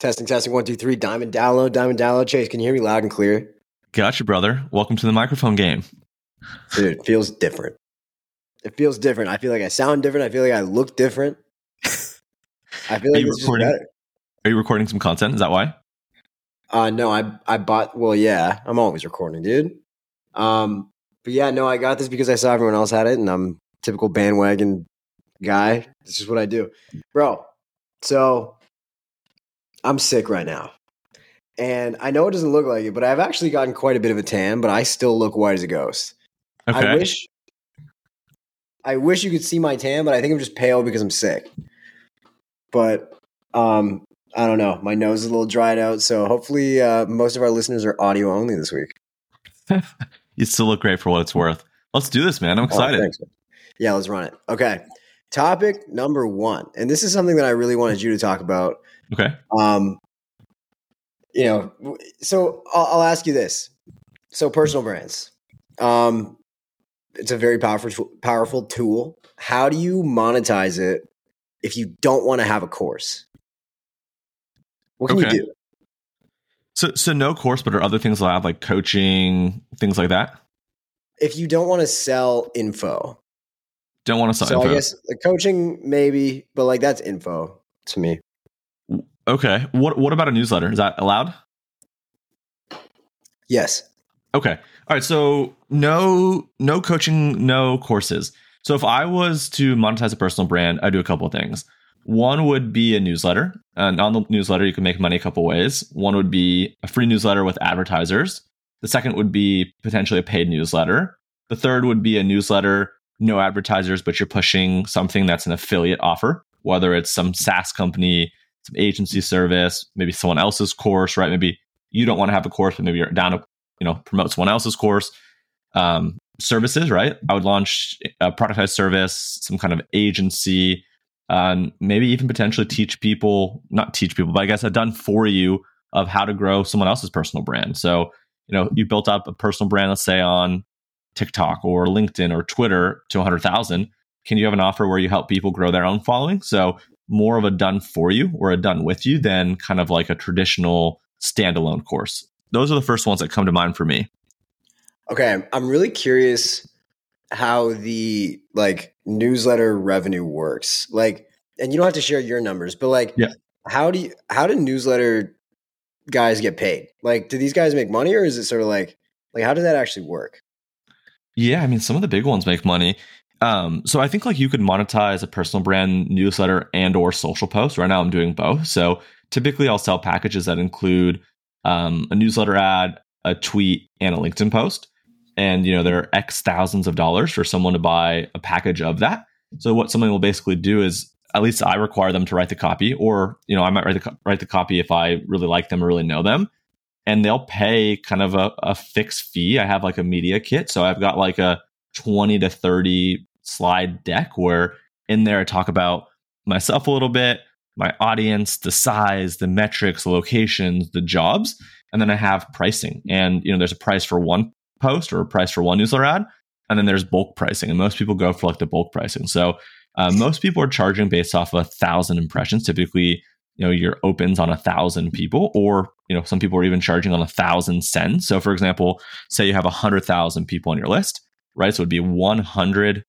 Testing, testing, one, two, three. Diamond download, diamond download. Chase, can you hear me loud and clear? Gotcha, brother. Welcome to the microphone game. Dude, it feels different. It feels different. I feel like I sound different. I feel like I look different. I feel like it's just recording- better. Are you recording some content? Is that why? Uh, no, I I bought. Well, yeah, I'm always recording, dude. Um, but yeah, no, I got this because I saw everyone else had it, and I'm a typical bandwagon guy. This is what I do, bro. So I'm sick right now, and I know it doesn't look like it, but I've actually gotten quite a bit of a tan, but I still look white as a ghost. Okay. I wish I wish you could see my tan, but I think I'm just pale because I'm sick. But um I don't know. My nose is a little dried out, so hopefully uh, most of our listeners are audio only this week. you still look great for what it's worth. Let's do this, man. I'm Oh, excited. man. yeah, let's run it. Okay. Topic number 1. And this is something that I really wanted you to talk about. Okay. Um you know, so I'll, I'll ask you this. So personal brands. Um it's a very powerful powerful tool. How do you monetize it if you don't want to have a course? What can Okay. you do? So, so no course, but are other things allowed, like coaching, things like that? If you don't want to sell info. Don't want to sign. So I guess the coaching maybe, but like that's info to me. Okay. What What about a newsletter? Is that allowed? Yes. Okay. All right. So no no coaching, no courses. So if I was to monetize a personal brand, I do a couple of things. One would be a newsletter. And on the newsletter, you can make money a couple ways. One would be a free newsletter with advertisers. The second would be potentially a paid newsletter. The third would be a newsletter, no advertisers, but you're pushing something that's an affiliate offer, whether it's some SaaS company, some agency service, maybe someone else's course, right? Maybe you don't want to have a course, but maybe you're down to you know promote someone else's course. Um, services right? I would launch a productized service some kind of agency um, maybe even potentially teach people not teach people but i guess i've done for you of how to grow someone else's personal brand. So you know you built up a personal brand let's say on tiktok or linkedin or twitter to 100000 can you have an offer where you help people grow their own following? So more of a done for you or a done with you than kind of like a traditional standalone course those are the first ones that come to mind for me. Okay, I'm really curious how the like newsletter revenue works. Like, and you don't have to share your numbers, but like, Yeah. how do you how do newsletter guys get paid? Like, do these guys make money, or is it sort of like like how does that actually work? Yeah, I mean, some of the big ones make money. Um, so I think like you could monetize a personal brand newsletter and or social post. Right now, I'm doing both. So typically, I'll sell packages that include um, a newsletter ad, a tweet, and a LinkedIn post. And you know, there are X thousands of dollars for someone to buy a package of that. So what someone will basically do is, at least I require them to write the copy, or you know, I might write the co- write the copy if I really like them or really know them, and they'll pay kind of a, a fixed fee. I have like a media kit, so I've got like a twenty to thirty slide deck where in there I talk about myself a little bit, my audience, the size, the metrics, the locations, the jobs, and then I have pricing. And you know, there's a price for one post or a price for one newsletter ad, and then there's bulk pricing. And most people go for like the bulk pricing. So uh, most people are charging based off of a thousand impressions. Typically, you know, your opens on a thousand people, or you know, some people are even charging on a thousand sends. So for example, say you have a hundred thousand people on your list, right? So it'd be one hundred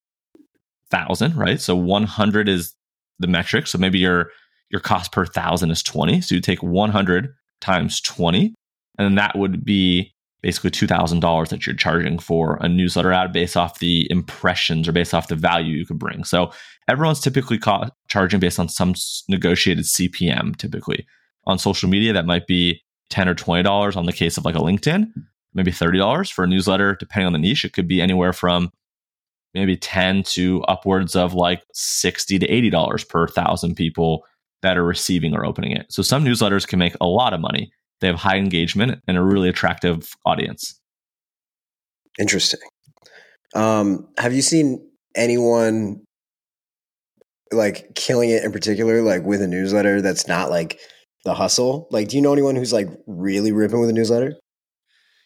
thousand, right? So one hundred is the metric. So maybe your your cost per thousand is 20. So you take 100 times 20, and then that would be basically $2,000 that you're charging for a newsletter ad based off the impressions or based off the value you could bring. So everyone's typically ca- charging based on some negotiated CPM, typically. On social media, that might be 10 or $20 on the case of like a LinkedIn, maybe $30 for a newsletter, depending on the niche. It could be anywhere from maybe 10 to upwards of like 60 to $80 per thousand people that are receiving or opening it. So some newsletters can make a lot of money. They have high engagement and a really attractive audience. Interesting. Um, have you seen anyone like killing it in particular, like with a newsletter that's not like the hustle? Like, do you know anyone who's like really ripping with a newsletter?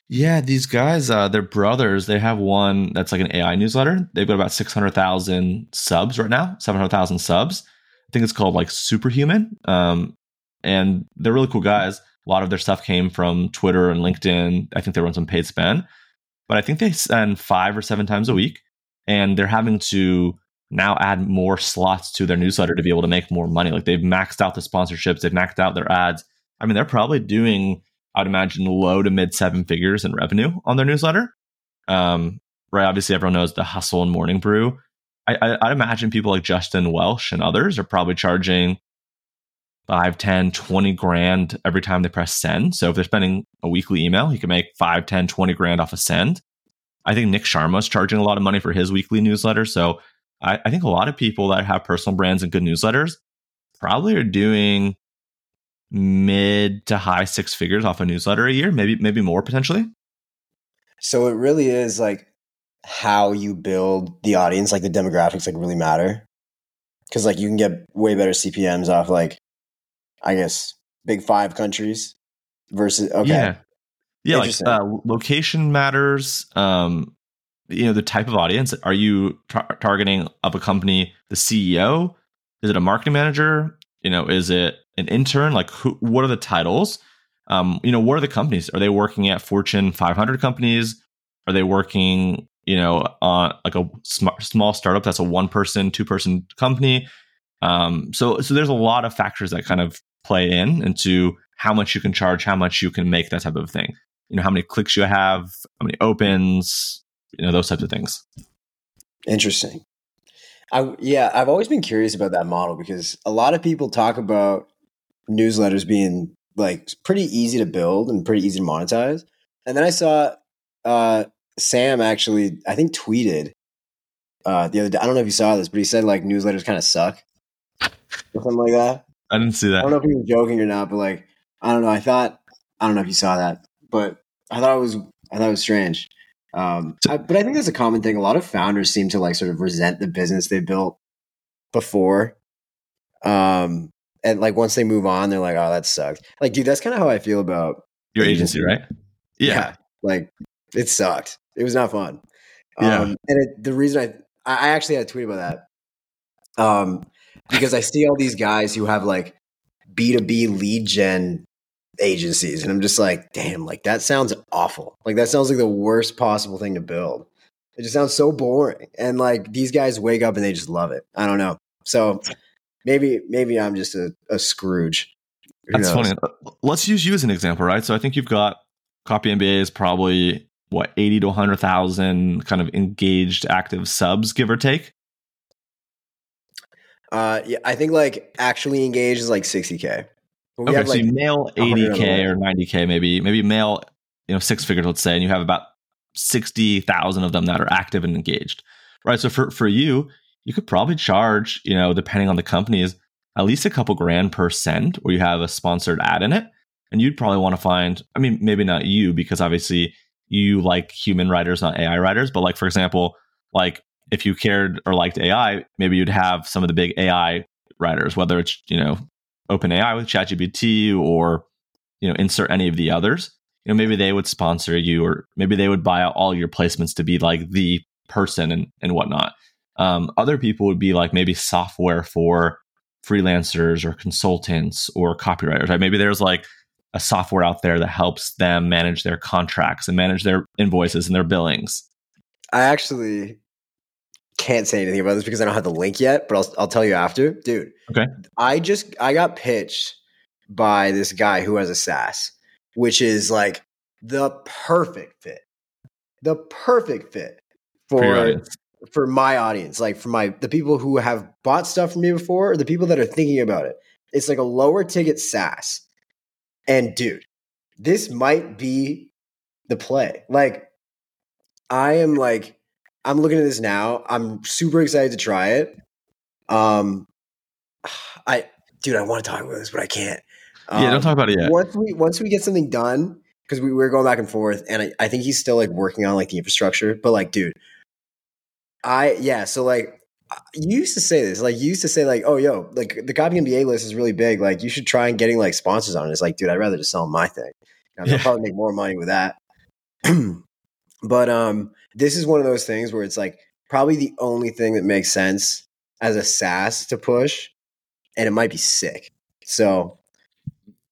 Yeah, these guys, uh, they're brothers. They have one that's like an AI newsletter. They've got about 600,000 subs right now, 700,000 subs. I think it's called like Superhuman. Um, and they're really cool guys. A lot of their stuff came from Twitter and LinkedIn. I think they run some paid spend, but I think they send five or seven times a week, and they're having to now add more slots to their newsletter to be able to make more money. Like they've maxed out the sponsorships, they've maxed out their ads. I mean, they're probably doing, I'd imagine, low to mid seven figures in revenue on their newsletter. Um, right? Obviously, everyone knows the hustle and morning brew. I, I, I'd imagine people like Justin Welsh and others are probably charging 5 10 20 grand every time they press send so if they're spending a weekly email he can make 5 10 20 grand off a send i think Nik Sharma's charging a lot of money for his weekly newsletter so I, I think a lot of people that have personal brands and good newsletters probably are doing mid to high six figures off a newsletter a year maybe maybe more potentially so it really is like how you build the audience like the demographics like really matter because like you can get way better cpms off like I guess big five countries versus okay. Yeah, yeah. Like uh, location matters. Um, you know the type of audience. Are you tar- targeting of a company? The CEO? Is it a marketing manager? You know, is it an intern? Like, who? What are the titles? Um, you know, what are the companies? Are they working at Fortune 500 companies? Are they working, you know, on like a sm- small startup that's a one person, two person company? Um, so, so there's a lot of factors that kind of play in into how much you can charge, how much you can make, that type of thing. You know, how many clicks you have, how many opens, you know, those types of things. Interesting. I yeah, I've always been curious about that model because a lot of people talk about newsletters being like pretty easy to build and pretty easy to monetize. And then I saw uh, Sam actually, I think, tweeted uh, the other day. I don't know if you saw this, but he said like newsletters kind of suck, or something like that. I didn't see that. I don't know if he was joking or not, but like I don't know. I thought I don't know if you saw that, but I thought it was I thought it was strange. Um, I, but I think that's a common thing. A lot of founders seem to like sort of resent the business they built before. Um, and like once they move on, they're like, "Oh, that sucked." Like, dude, that's kind of how I feel about your agency, agency right? Yeah. yeah. like it sucked. It was not fun. Yeah. Um, and it, the reason I I actually had a tweet about that. Um, because I see all these guys who have like B2B lead gen agencies and I'm just like, damn, like that sounds awful. Like that sounds like the worst possible thing to build. It just sounds so boring. And like these guys wake up and they just love it. I don't know. So maybe maybe I'm just a, a Scrooge. Who That's knows? funny. Let's use you as an example, right? So I think you've got Copy MBA is probably what 80 to 100,000 kind of engaged active subs give or take. Uh, yeah, I think like actually engaged is like 60k. Okay, so like, you mail 80k or 90k, maybe maybe mail you know six figures, let's say, and you have about 60,000 of them that are active and engaged, right? So for for you, you could probably charge you know depending on the companies at least a couple grand per send, where you have a sponsored ad in it, and you'd probably want to find. I mean, maybe not you because obviously you like human writers, not AI writers, but like for example, like if you cared or liked AI, maybe you'd have some of the big AI writers, whether it's, you know, OpenAI with ChatGPT or, you know, insert any of the others. You know, maybe they would sponsor you or maybe they would buy out all your placements to be like the person and, and whatnot. Um, other people would be like maybe software for freelancers or consultants or copywriters, right? Maybe there's like a software out there that helps them manage their contracts and manage their invoices and their billings. I actually can't say anything about this because I don't have the link yet, but I'll I'll tell you after, dude. Okay. I just I got pitched by this guy who has a SaaS, which is like the perfect fit, the perfect fit for for, for my audience, like for my the people who have bought stuff from me before, or the people that are thinking about it. It's like a lower ticket SaaS, and dude, this might be the play. Like, I am like I'm looking at this now. I'm super excited to try it. Um, I, dude, I want to talk about this, but I can't. Um, yeah, don't talk about it yet. Once we once we get something done, because we, we are going back and forth, and I, I think he's still like working on like the infrastructure. But like, dude, I yeah. So like, you used to say this, like you used to say like, oh yo, like the copy MBA list is really big. Like you should try and getting like sponsors on it. It's like, dude, I'd rather just sell my thing. I'll yeah. probably make more money with that. but um, this is one of those things where it's like probably the only thing that makes sense as a SaaS to push, and it might be sick. So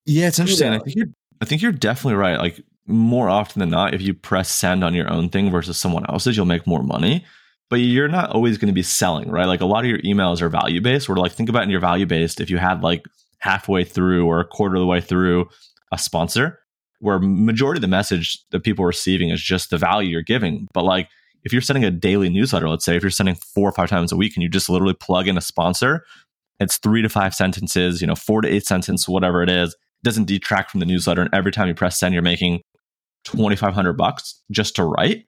Yeah, it's interesting. I think you're I think you're definitely right. Like more often than not, if you press send on your own thing versus someone else's, you'll make more money. But you're not always going to be selling, right? Like a lot of your emails are value based. Where like think about in your value based, if you had like halfway through or a quarter of the way through a sponsor, where majority of the message that people are receiving is just the value you're giving. But like if you're sending a daily newsletter, let's say if you're sending four or five times a week and you just literally plug in a sponsor, it's three to five sentences, you know, four to eight sentences, whatever it is, it doesn't detract from the newsletter. And every time you press send, you're making 2,500 bucks just to write.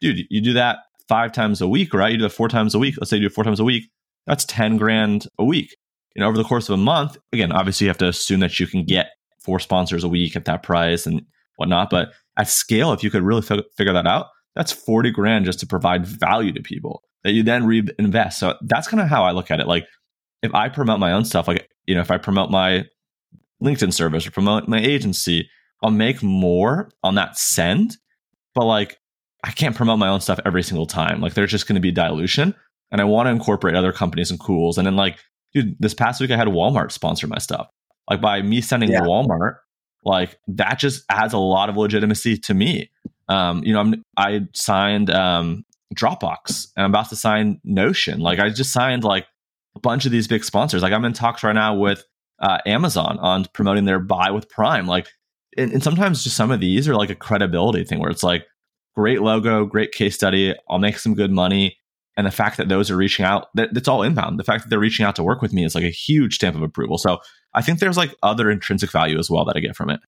Dude, you do that five times a week, right? You do it four times a week. Let's say you do it four times a week. That's 10 grand a week. You know, over the course of a month, again, obviously you have to assume that you can get four sponsors a week at that price and whatnot. But at scale, if you could really f- figure that out, that's 40 grand just to provide value to people that you then reinvest. So that's kind of how I look at it. Like if I promote my own stuff, like, you know, if I promote my LinkedIn service or promote my agency, I'll make more on that send. But like, I can't promote my own stuff every single time. Like, there's just going to be dilution. And I want to incorporate other companies and cools. And then, like, dude, this past week I had Walmart sponsor my stuff. Like, by me sending yeah. Walmart, like, that just adds a lot of legitimacy to me. Um, you know, I'm, I signed um, Dropbox and I'm about to sign Notion. Like, I just signed like a bunch of these big sponsors. Like, I'm in talks right now with uh, Amazon on promoting their buy with Prime. Like, and, and sometimes just some of these are like a credibility thing where it's like, great logo, great case study. I'll make some good money. And the fact that those are reaching out, that, that's all inbound. The fact that they're reaching out to work with me is like a huge stamp of approval. So I think there's like other intrinsic value as well that I get from it.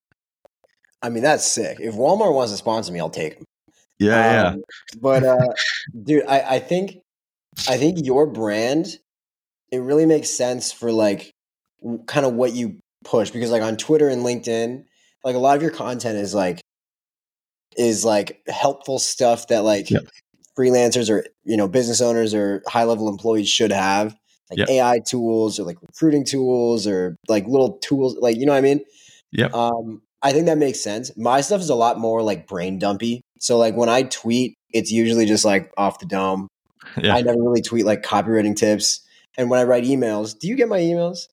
I mean, that's sick. If Walmart wants to sponsor me, I'll take them. Yeah, um, yeah. But uh, dude, I, I think I think your brand it really makes sense for like kind of what you push because like on Twitter and LinkedIn, like a lot of your content is like is like helpful stuff that like yep. freelancers or you know business owners or high level employees should have like yep. AI tools or like recruiting tools or like little tools like you know what I mean? Yeah. Um I think that makes sense. My stuff is a lot more like brain dumpy. So like when I tweet, it's usually just like off the dome. Yeah. I never really tweet like copywriting tips. And when I write emails, do you get my emails?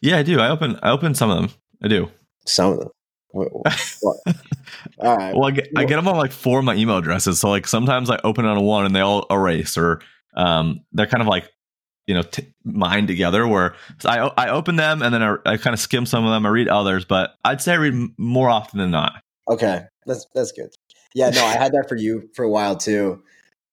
Yeah, I do. I open I open some of them. I do. Some of them. All right. Well, I get, I get them on like four of my email addresses. So like sometimes I open on one and they all erase, or um, they're kind of like you know t- mine together. Where so I I open them and then I, I kind of skim some of them. I read others, but I'd say I read more often than not. Okay, that's that's good. Yeah, no, I had that for you for a while too.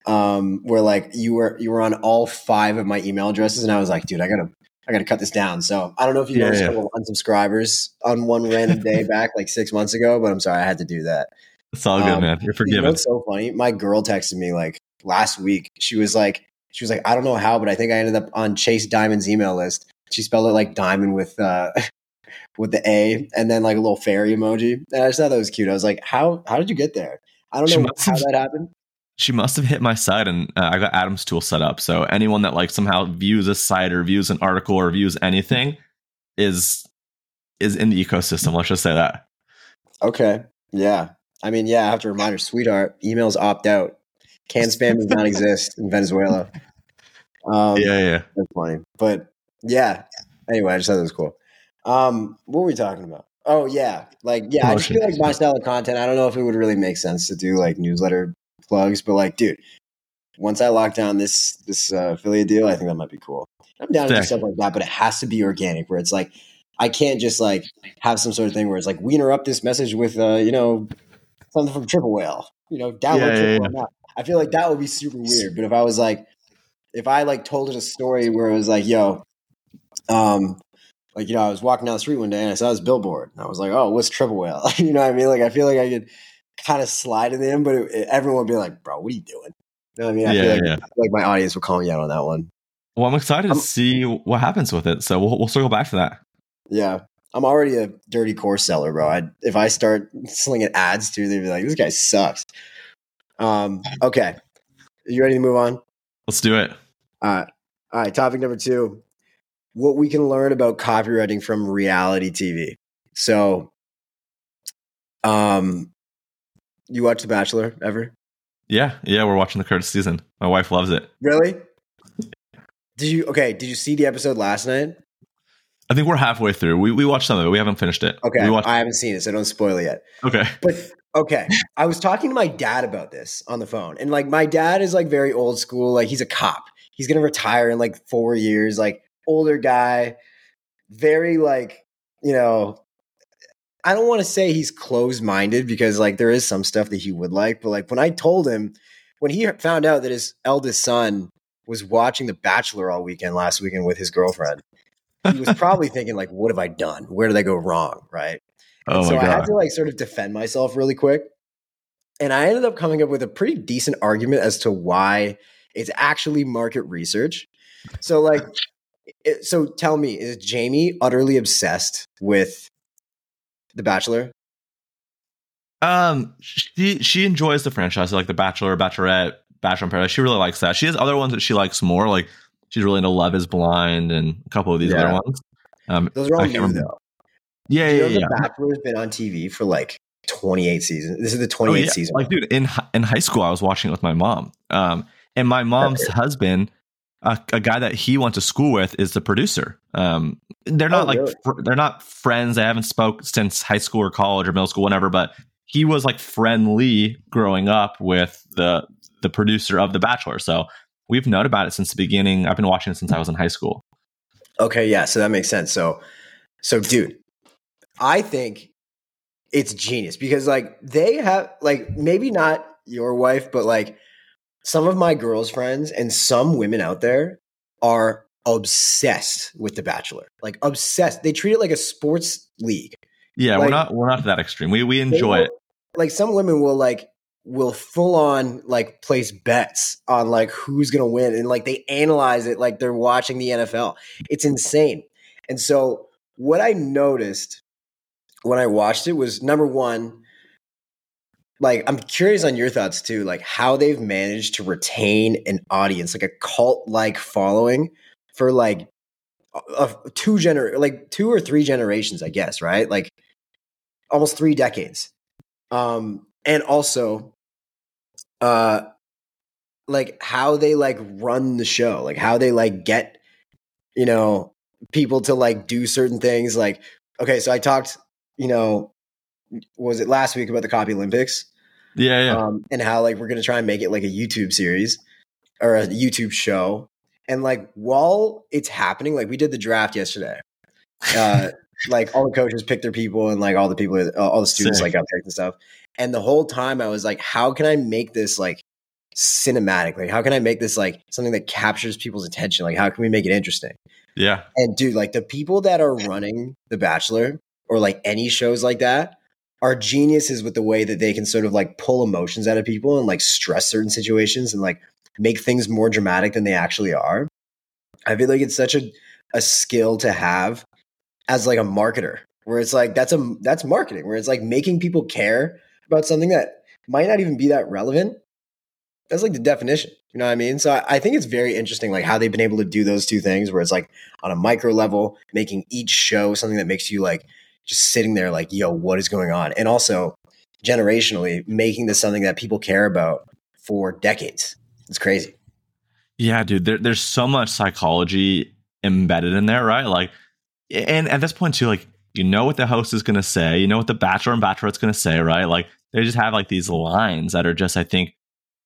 Um, where like you were you were on all five of my email addresses, and I was like, dude, I gotta I got to cut this down. So I don't know if you yeah, noticed yeah. unsubscribers on one random day back like six months ago, but I'm sorry I had to do that. It's all good, um, man. You're forgiven. You know so funny? My girl texted me like last week. She was like, she was like, I don't know how, but I think I ended up on Chase Dimond's email list. She spelled it like diamond with uh with the A and then like a little fairy emoji. And I just thought that was cute. I was like, how how did you get there? I don't know how that happened she must have hit my site and uh, I got Adam's tool set up. So anyone that like somehow views a site or views an article or views anything is is in the ecosystem. Let's just say that. Okay. Yeah. I mean, yeah, I have to remind her, sweetheart, emails opt out. Can spam does not exist in Venezuela. Um, yeah, yeah. That's funny. But yeah. Anyway, I just thought that was cool. Um, what were we talking about? Oh yeah. Like, yeah, I just feel like my style of content, I don't know if it would really make sense to do like newsletter plugs, but like, dude, once I lock down this this uh, affiliate deal, I think that might be cool. I'm down to do stuff like that, but it has to be organic, where it's like I can't just like have some sort of thing where it's like we interrupt this message with uh, you know something from Triple Whale, you know, download yeah, Triple yeah, yeah. I feel like that would be super weird. But if I was like, if I like told it a story where it was like, yo, um, like you know, I was walking down the street one day and I saw this billboard, and I was like, oh, what's Triple Whale? you know what I mean? Like I feel like I could kind of slide it in, but it, it, everyone would be like, "Bro, what are you doing?" You know what I mean? I, yeah, feel like, yeah. I feel like my audience will call me out on that one. Well, I'm excited I'm, to see what happens with it. So we'll, we'll circle back to that. Yeah, I'm already a dirty course seller, bro. I, if I start slinging ads to, they'd be like, "This guy sucks." Um. Okay, you ready to move on? Let's do it. All right. All right. Topic number two: What we can learn about copywriting from reality TV. So, um, you watch The Bachelor ever? Yeah, yeah, we're watching the current season. My wife loves it. Really? Did you okay? Did you see the episode last night? I think we're halfway through. We we watched some of it. We haven't finished it. Okay, watched- I haven't seen it, so don't spoil it yet. okay. But okay, I was talking to my dad about this on the phone, and like my dad is like very old school. Like he's a cop. He's gonna retire in like four years. Like older guy, very like you know. I don't want to say he's closed minded because like there is some stuff that he would like, but like when I told him when he found out that his eldest son was watching The Bachelor all weekend last weekend with his girlfriend, he was probably thinking like, "What have I done? Where did I go wrong?" Right? Oh so my I had to like sort of defend myself really quick. And I ended up coming up with a pretty decent argument as to why it's actually market research. So like it, so tell me, is Jamie utterly obsessed with The Bachelor? Um, she she enjoys the franchise, like The Bachelor, Bachelorette, Bachelor in Paradise. She really likes that. She has other ones that she likes more. Like she's really into Love Is Blind and a couple of these Yeah. other ones. Um, Those are all new though. Yeah, you yeah, yeah. The Bachelor's been on TV for like 28 seasons. This is the Oh, 28th yeah. season. Like, dude, in in high school, I was watching it with my mom. Um, and my mom's husband, a, a guy that he went to school with, is the producer. Um, they're not Oh, like really? fr- they're not friends. They haven't spoke since high school or college or middle school, whatever. But he was like friendly growing up with the the producer of The Bachelor. So we've known about it since the beginning. I've been watching it since I was in high school. Okay, yeah, so that makes sense. So, so dude, I think it's genius because like they have like maybe not your wife, but like some of my girls' friends and some women out there are obsessed with The Bachelor. Like obsessed. They treat it like a sports league. Yeah, Like- we're not we're not that extreme. We we enjoy will- it. Like some women will like will full on like place bets on like who's gonna win and like they analyze it like they're watching the NFL. It's insane. And so what I noticed when I watched it was number one, like I'm curious on your thoughts too, like how they've managed to retain an audience, like a cult like following for like a, two gener like two or three generations, I guess, right? Like almost three decades. Um, and also uh like how they like run the show, like how they like get, you know, people to like do certain things. Like, okay, so I talked, you know, was it last week about the Copy Olympics? Yeah, yeah. um, and how like we're gonna try and make it like a YouTube series or a YouTube show. And like while it's happening, like we did the draft yesterday. Uh, like all the coaches picked their people, and like all the people, uh, all the students Sick. like got picked and stuff. And the whole time I was like, how can I make this like cinematic? Like, how can I make this like something that captures people's attention? Like, how can we make it interesting? yeah. And dude, like the people that are running The Bachelor or like any shows like that are geniuses with the way that they can sort of like pull emotions out of people and like stress certain situations and like make things more dramatic than they actually are. I feel like it's such a, a skill to have as like a marketer where it's like that's a that's marketing where it's like making people care about something that might not even be that relevant. That's like the definition. You know what I mean? So I, I think it's very interesting, like how they've been able to do those two things, where it's like on a micro level, making each show something that makes you like just sitting there, like, yo, what is going on? And also generationally, making this something that people care about for decades. It's crazy. Yeah, dude, there, there's so much psychology embedded in there, right? Like, and at this point too, like, you know what the host is going to say, you know what the bachelor and bachelorette's going to say, right? Like, they just have like these lines that are just, I think,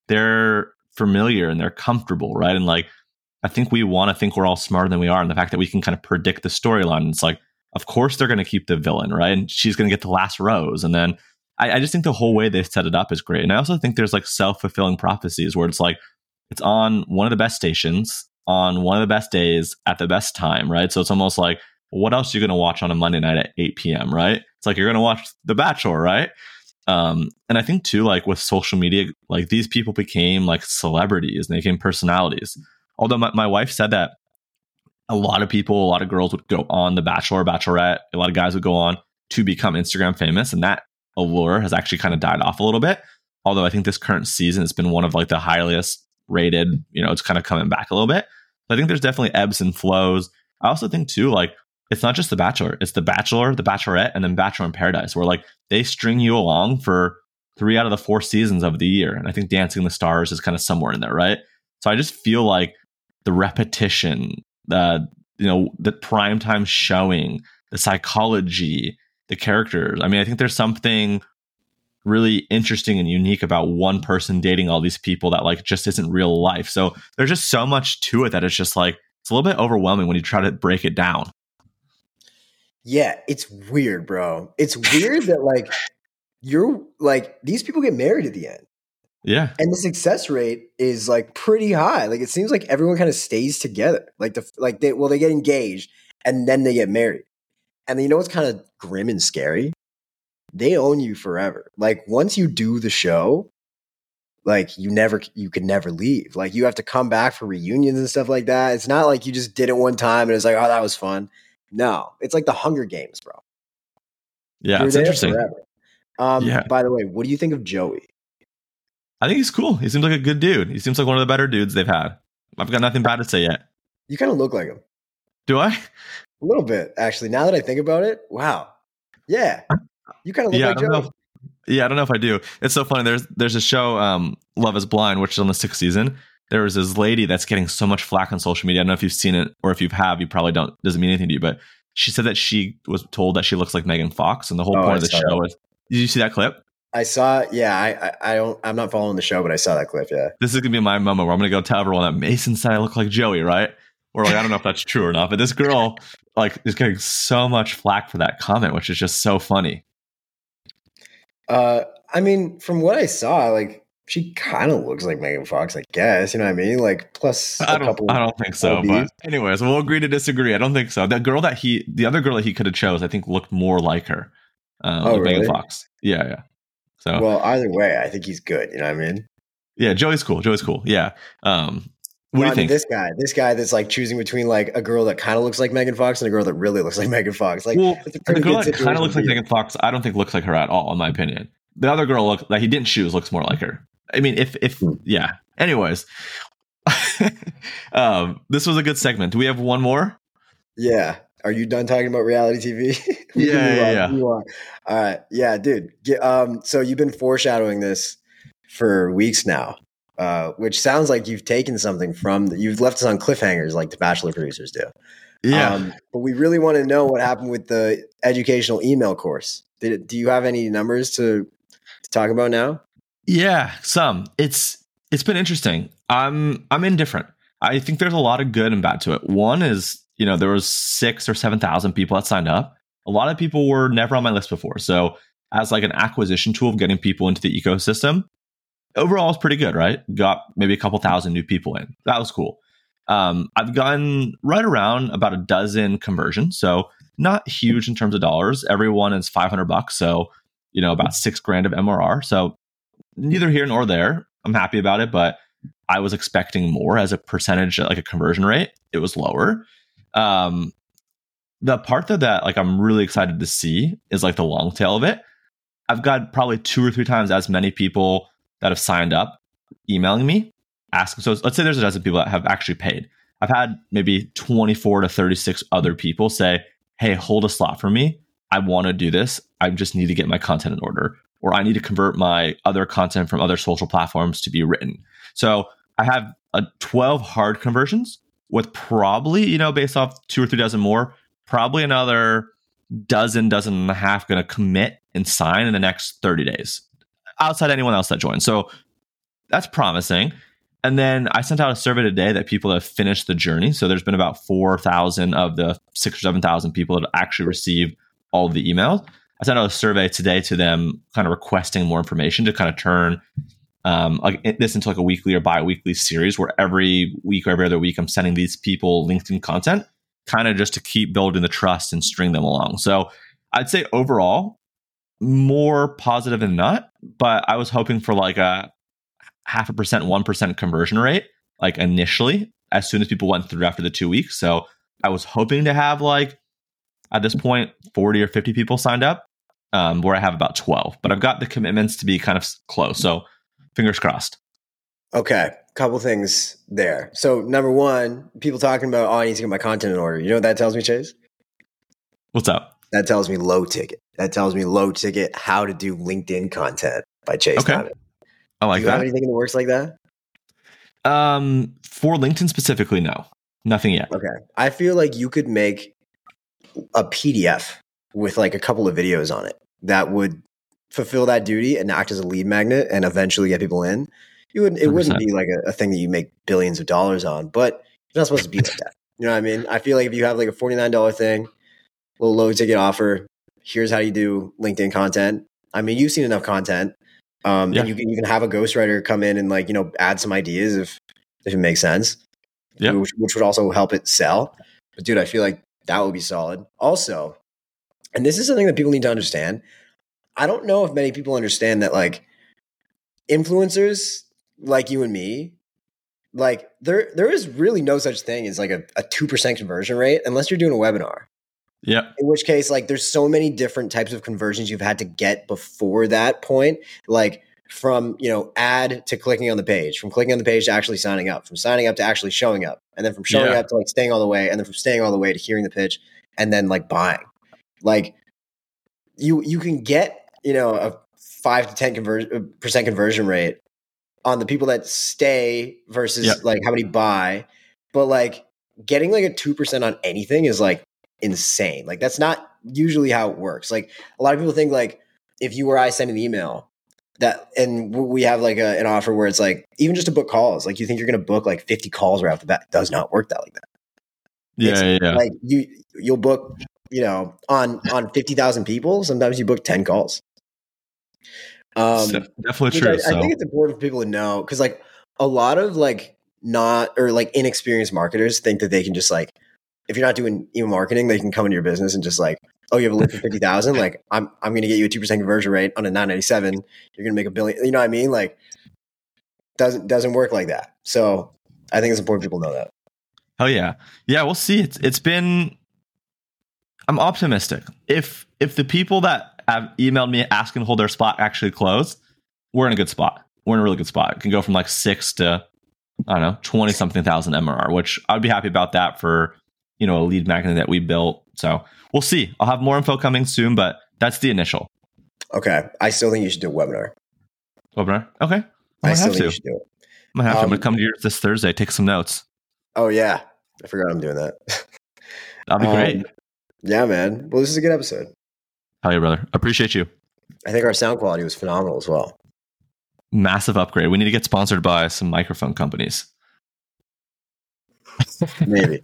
they're familiar and they're comfortable, right? And like, I think we want to think we're all smarter than we are, and the fact that we can kind of predict the storyline. It's like, of course they're going to keep the villain, right? And she's going to get the last rose, and then I, I just think the whole way they set it up is great. And I also think there's like self fulfilling prophecies where it's like it's on one of the best stations on one of the best days at the best time, right? So it's almost like, what else are you going to watch on a Monday night at 8 p.m., right? It's like you're going to watch The Bachelor, right? Um, and I think too, like with social media, like these people became like celebrities and they became personalities. Although my, my wife said that a lot of people, a lot of girls would go on The Bachelor, Bachelorette, a lot of guys would go on to become Instagram famous, and that allure has actually kind of died off a little bit. Although I think this current season has been one of like the highest rated, you know, it's kind of coming back a little bit. I think there's definitely ebbs and flows. I also think too, like it's not just the Bachelor, it's the Bachelor, the Bachelorette, and then Bachelor in Paradise, where like they string you along for three out of the four seasons of the year. And I think Dancing the Stars is kind of somewhere in there, right? So I just feel like the repetition, the you know, the primetime showing, the psychology, the characters. I mean, I think there's something really interesting and unique about one person dating all these people that like just isn't real life. So there's just so much to it that it's just like it's a little bit overwhelming when you try to break it down. Yeah, it's weird, bro. It's weird that like you're like these people get married at the end. Yeah. And the success rate is like pretty high. Like it seems like everyone kind of stays together. Like the like they well they get engaged and then they get married. And you know what's kind of grim and scary? They own you forever. Like once you do the show, like you never you could never leave. Like you have to come back for reunions and stuff like that. It's not like you just did it one time and it's like, oh, that was fun. No, it's like the Hunger Games, bro. Yeah, You're it's interesting. Um, yeah. By the way, what do you think of Joey? I think he's cool. He seems like a good dude. He seems like one of the better dudes they've had. I've got nothing bad to say yet. You kind of look like him. Do I? A little bit, actually. Now that I think about it, wow. Yeah, you kind of look yeah, like Joe. If, yeah, I don't know if I do. It's so funny. There's there's a show, um, Love Is Blind, which is on the sixth season. There was this lady that's getting so much flack on social media. I don't know if you've seen it or if you have, you probably don't. Doesn't mean anything to you, but she said that she was told that she looks like Megan Fox, and the whole oh, point I of the show is. Did you see that clip? I saw. Yeah, I, I, I don't. I'm not following the show, but I saw that clip. Yeah. This is gonna be my moment where I'm gonna go tell everyone that Mason said I look like Joey, right? Or like I don't know if that's true or not, but this girl like is getting so much flack for that comment, which is just so funny. Uh, I mean, from what I saw, like she kind of looks like Megan Fox, I guess. You know what I mean? Like plus I don't, I don't think so. But anyways, we'll agree to disagree. I don't think so. The girl that he, the other girl that he could have chose, I think looked more like her. Um, oh, like really? Megan Fox. Yeah, yeah. So well, either way, I think he's good. You know what I mean? Yeah, Joey's cool. Joey's cool. Yeah. Um, what do you think? This guy, this guy that's like choosing between like a girl that kind of looks like Megan Fox and a girl that really looks like Megan Fox. Like, well, the girl that kind of looks like Megan Fox, I don't think looks like her at all, in my opinion. The other girl look that he didn't choose looks more like her. I mean, if if hmm. yeah. Anyways, um, this was a good segment. Do we have one more? Yeah. Are you done talking about reality TV? yeah, yeah, yeah. All right, yeah, dude. Get, um, so you've been foreshadowing this for weeks now, uh, which sounds like you've taken something from. The, you've left us on cliffhangers like the Bachelor producers do. Yeah, um, but we really want to know what happened with the educational email course. Did, do you have any numbers to to talk about now? Yeah, some. It's it's been interesting. I'm I'm indifferent. I think there's a lot of good and bad to it. One is, you know, there was six or seven thousand people that signed up. A lot of people were never on my list before. So as like an acquisition tool of getting people into the ecosystem, overall it's pretty good, right? Got maybe a couple thousand new people in. That was cool. Um, I've gotten right around about a dozen conversions. So not huge in terms of dollars. Everyone is 500 bucks. So, you know, about six grand of MRR. So neither here nor there. I'm happy about it, but I was expecting more as a percentage, like a conversion rate. It was lower. Um, the part that, that like I'm really excited to see is like the long tail of it. I've got probably two or three times as many people that have signed up emailing me asking. So let's say there's a dozen people that have actually paid. I've had maybe 24 to 36 other people say, Hey, hold a slot for me. I want to do this. I just need to get my content in order or I need to convert my other content from other social platforms to be written. So I have a 12 hard conversions with probably, you know, based off two or three dozen more, probably another dozen, dozen and a half going to commit and sign in the next 30 days outside anyone else that joins. So that's promising. And then I sent out a survey today that people have finished the journey. So there's been about 4,000 of the six or 7,000 people that actually received all of the emails. I sent out a survey today to them, kind of requesting more information to kind of turn um, like this into like a weekly or bi-weekly series where every week or every other week I'm sending these people LinkedIn content, kind of just to keep building the trust and string them along. So I'd say overall more positive than not, but I was hoping for like a half a percent, one percent conversion rate, like initially, as soon as people went through after the two weeks. So I was hoping to have like at this point 40 or 50 people signed up um, where I have about 12, but I've got the commitments to be kind of close. So fingers crossed. Okay. Couple things there. So number one, people talking about, oh, I need to get my content in order. You know what that tells me, Chase? What's up? That tells me low ticket. That tells me low ticket how to do LinkedIn content by Chase okay. Dimond. I like do you that. Have anything in the works like that? Um, for LinkedIn specifically, no. Nothing yet. Okay. I feel like you could make a PDF with like a couple of videos on it that would fulfill that duty and act as a lead magnet and eventually get people in. You would it would not be like a, a thing that you make billions of dollars on, but you're not supposed to be like that. You know what I mean? I feel like if you have like a $49 thing, little low ticket offer, here's how you do LinkedIn content. I mean, you've seen enough content. Um, Yeah. and you can even have a ghostwriter come in and like, you know, add some ideas if if it makes sense. Yeah. Which, which would also help it sell. But dude, I feel like that would be solid. Also, and this is something that people need to understand. I don't know if many people understand that like influencers like you and me, like there there is really no such thing as like a, a 2% conversion rate unless you're doing a webinar. Yep. In which case, like there's so many different types of conversions you've had to get before that point. Like from you know ad to clicking on the page, from clicking on the page to actually signing up, from signing up to actually showing up, and then from showing Yeah. up to like staying all the way, and then from staying all the way to hearing the pitch, and then like buying. Like you you can get you know a five to ten conversion uh, percent conversion rate on the people that stay versus Yep. like how many buy, but like getting like a two percent on anything is like insane. Like that's not usually how it works. Like a lot of people think like if you or I send an email that and we have like a, an offer where it's like even just to book calls, like you think you're going to book like 50 calls right off the bat, it does not work that like that. Yeah, yeah, yeah. Like you you'll book, you know, on on 50,000 people, sometimes you book 10 calls. Um So, definitely true. I, so I think it's important for people to know because like a lot of like not or like inexperienced marketers think that they can just like if you're not doing email marketing, they can come into your business and just like, oh, you have a list of fifty thousand, like I'm I'm gonna get you a two percent conversion rate on a nine ninety seven. You're gonna make a billion. You know what I mean? Like doesn't doesn't work like that. So I think it's important people know that. Hell yeah, yeah. We'll see. It's it's been. I'm optimistic. If if the people that have emailed me asking to hold their spot actually close, we're in a good spot. We're in a really good spot. It can go from like six to I don't know twenty something thousand MRR, which I'd be happy about that for you know a lead magnet that we built. So we'll see. I'll have more info coming soon, but that's the initial Okay, I still think you should do a webinar. webinar. Okay, I, I still have think to. you should do it. I'm gonna have to. I'm Um, gonna come to yours this Thursday. Take some notes. Oh yeah, I forgot I'm doing that. That'll be Um, great. Yeah, man. Well, this is a good episode. Hell yeah, brother. Appreciate you. I think our sound quality was phenomenal as well. Massive upgrade. We need to get sponsored by some microphone companies. Maybe.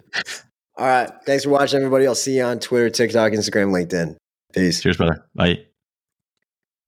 All right. Thanks for watching, everybody. I'll see you on Twitter, TikTok, Instagram, LinkedIn. Peace. Cheers, brother. Bye.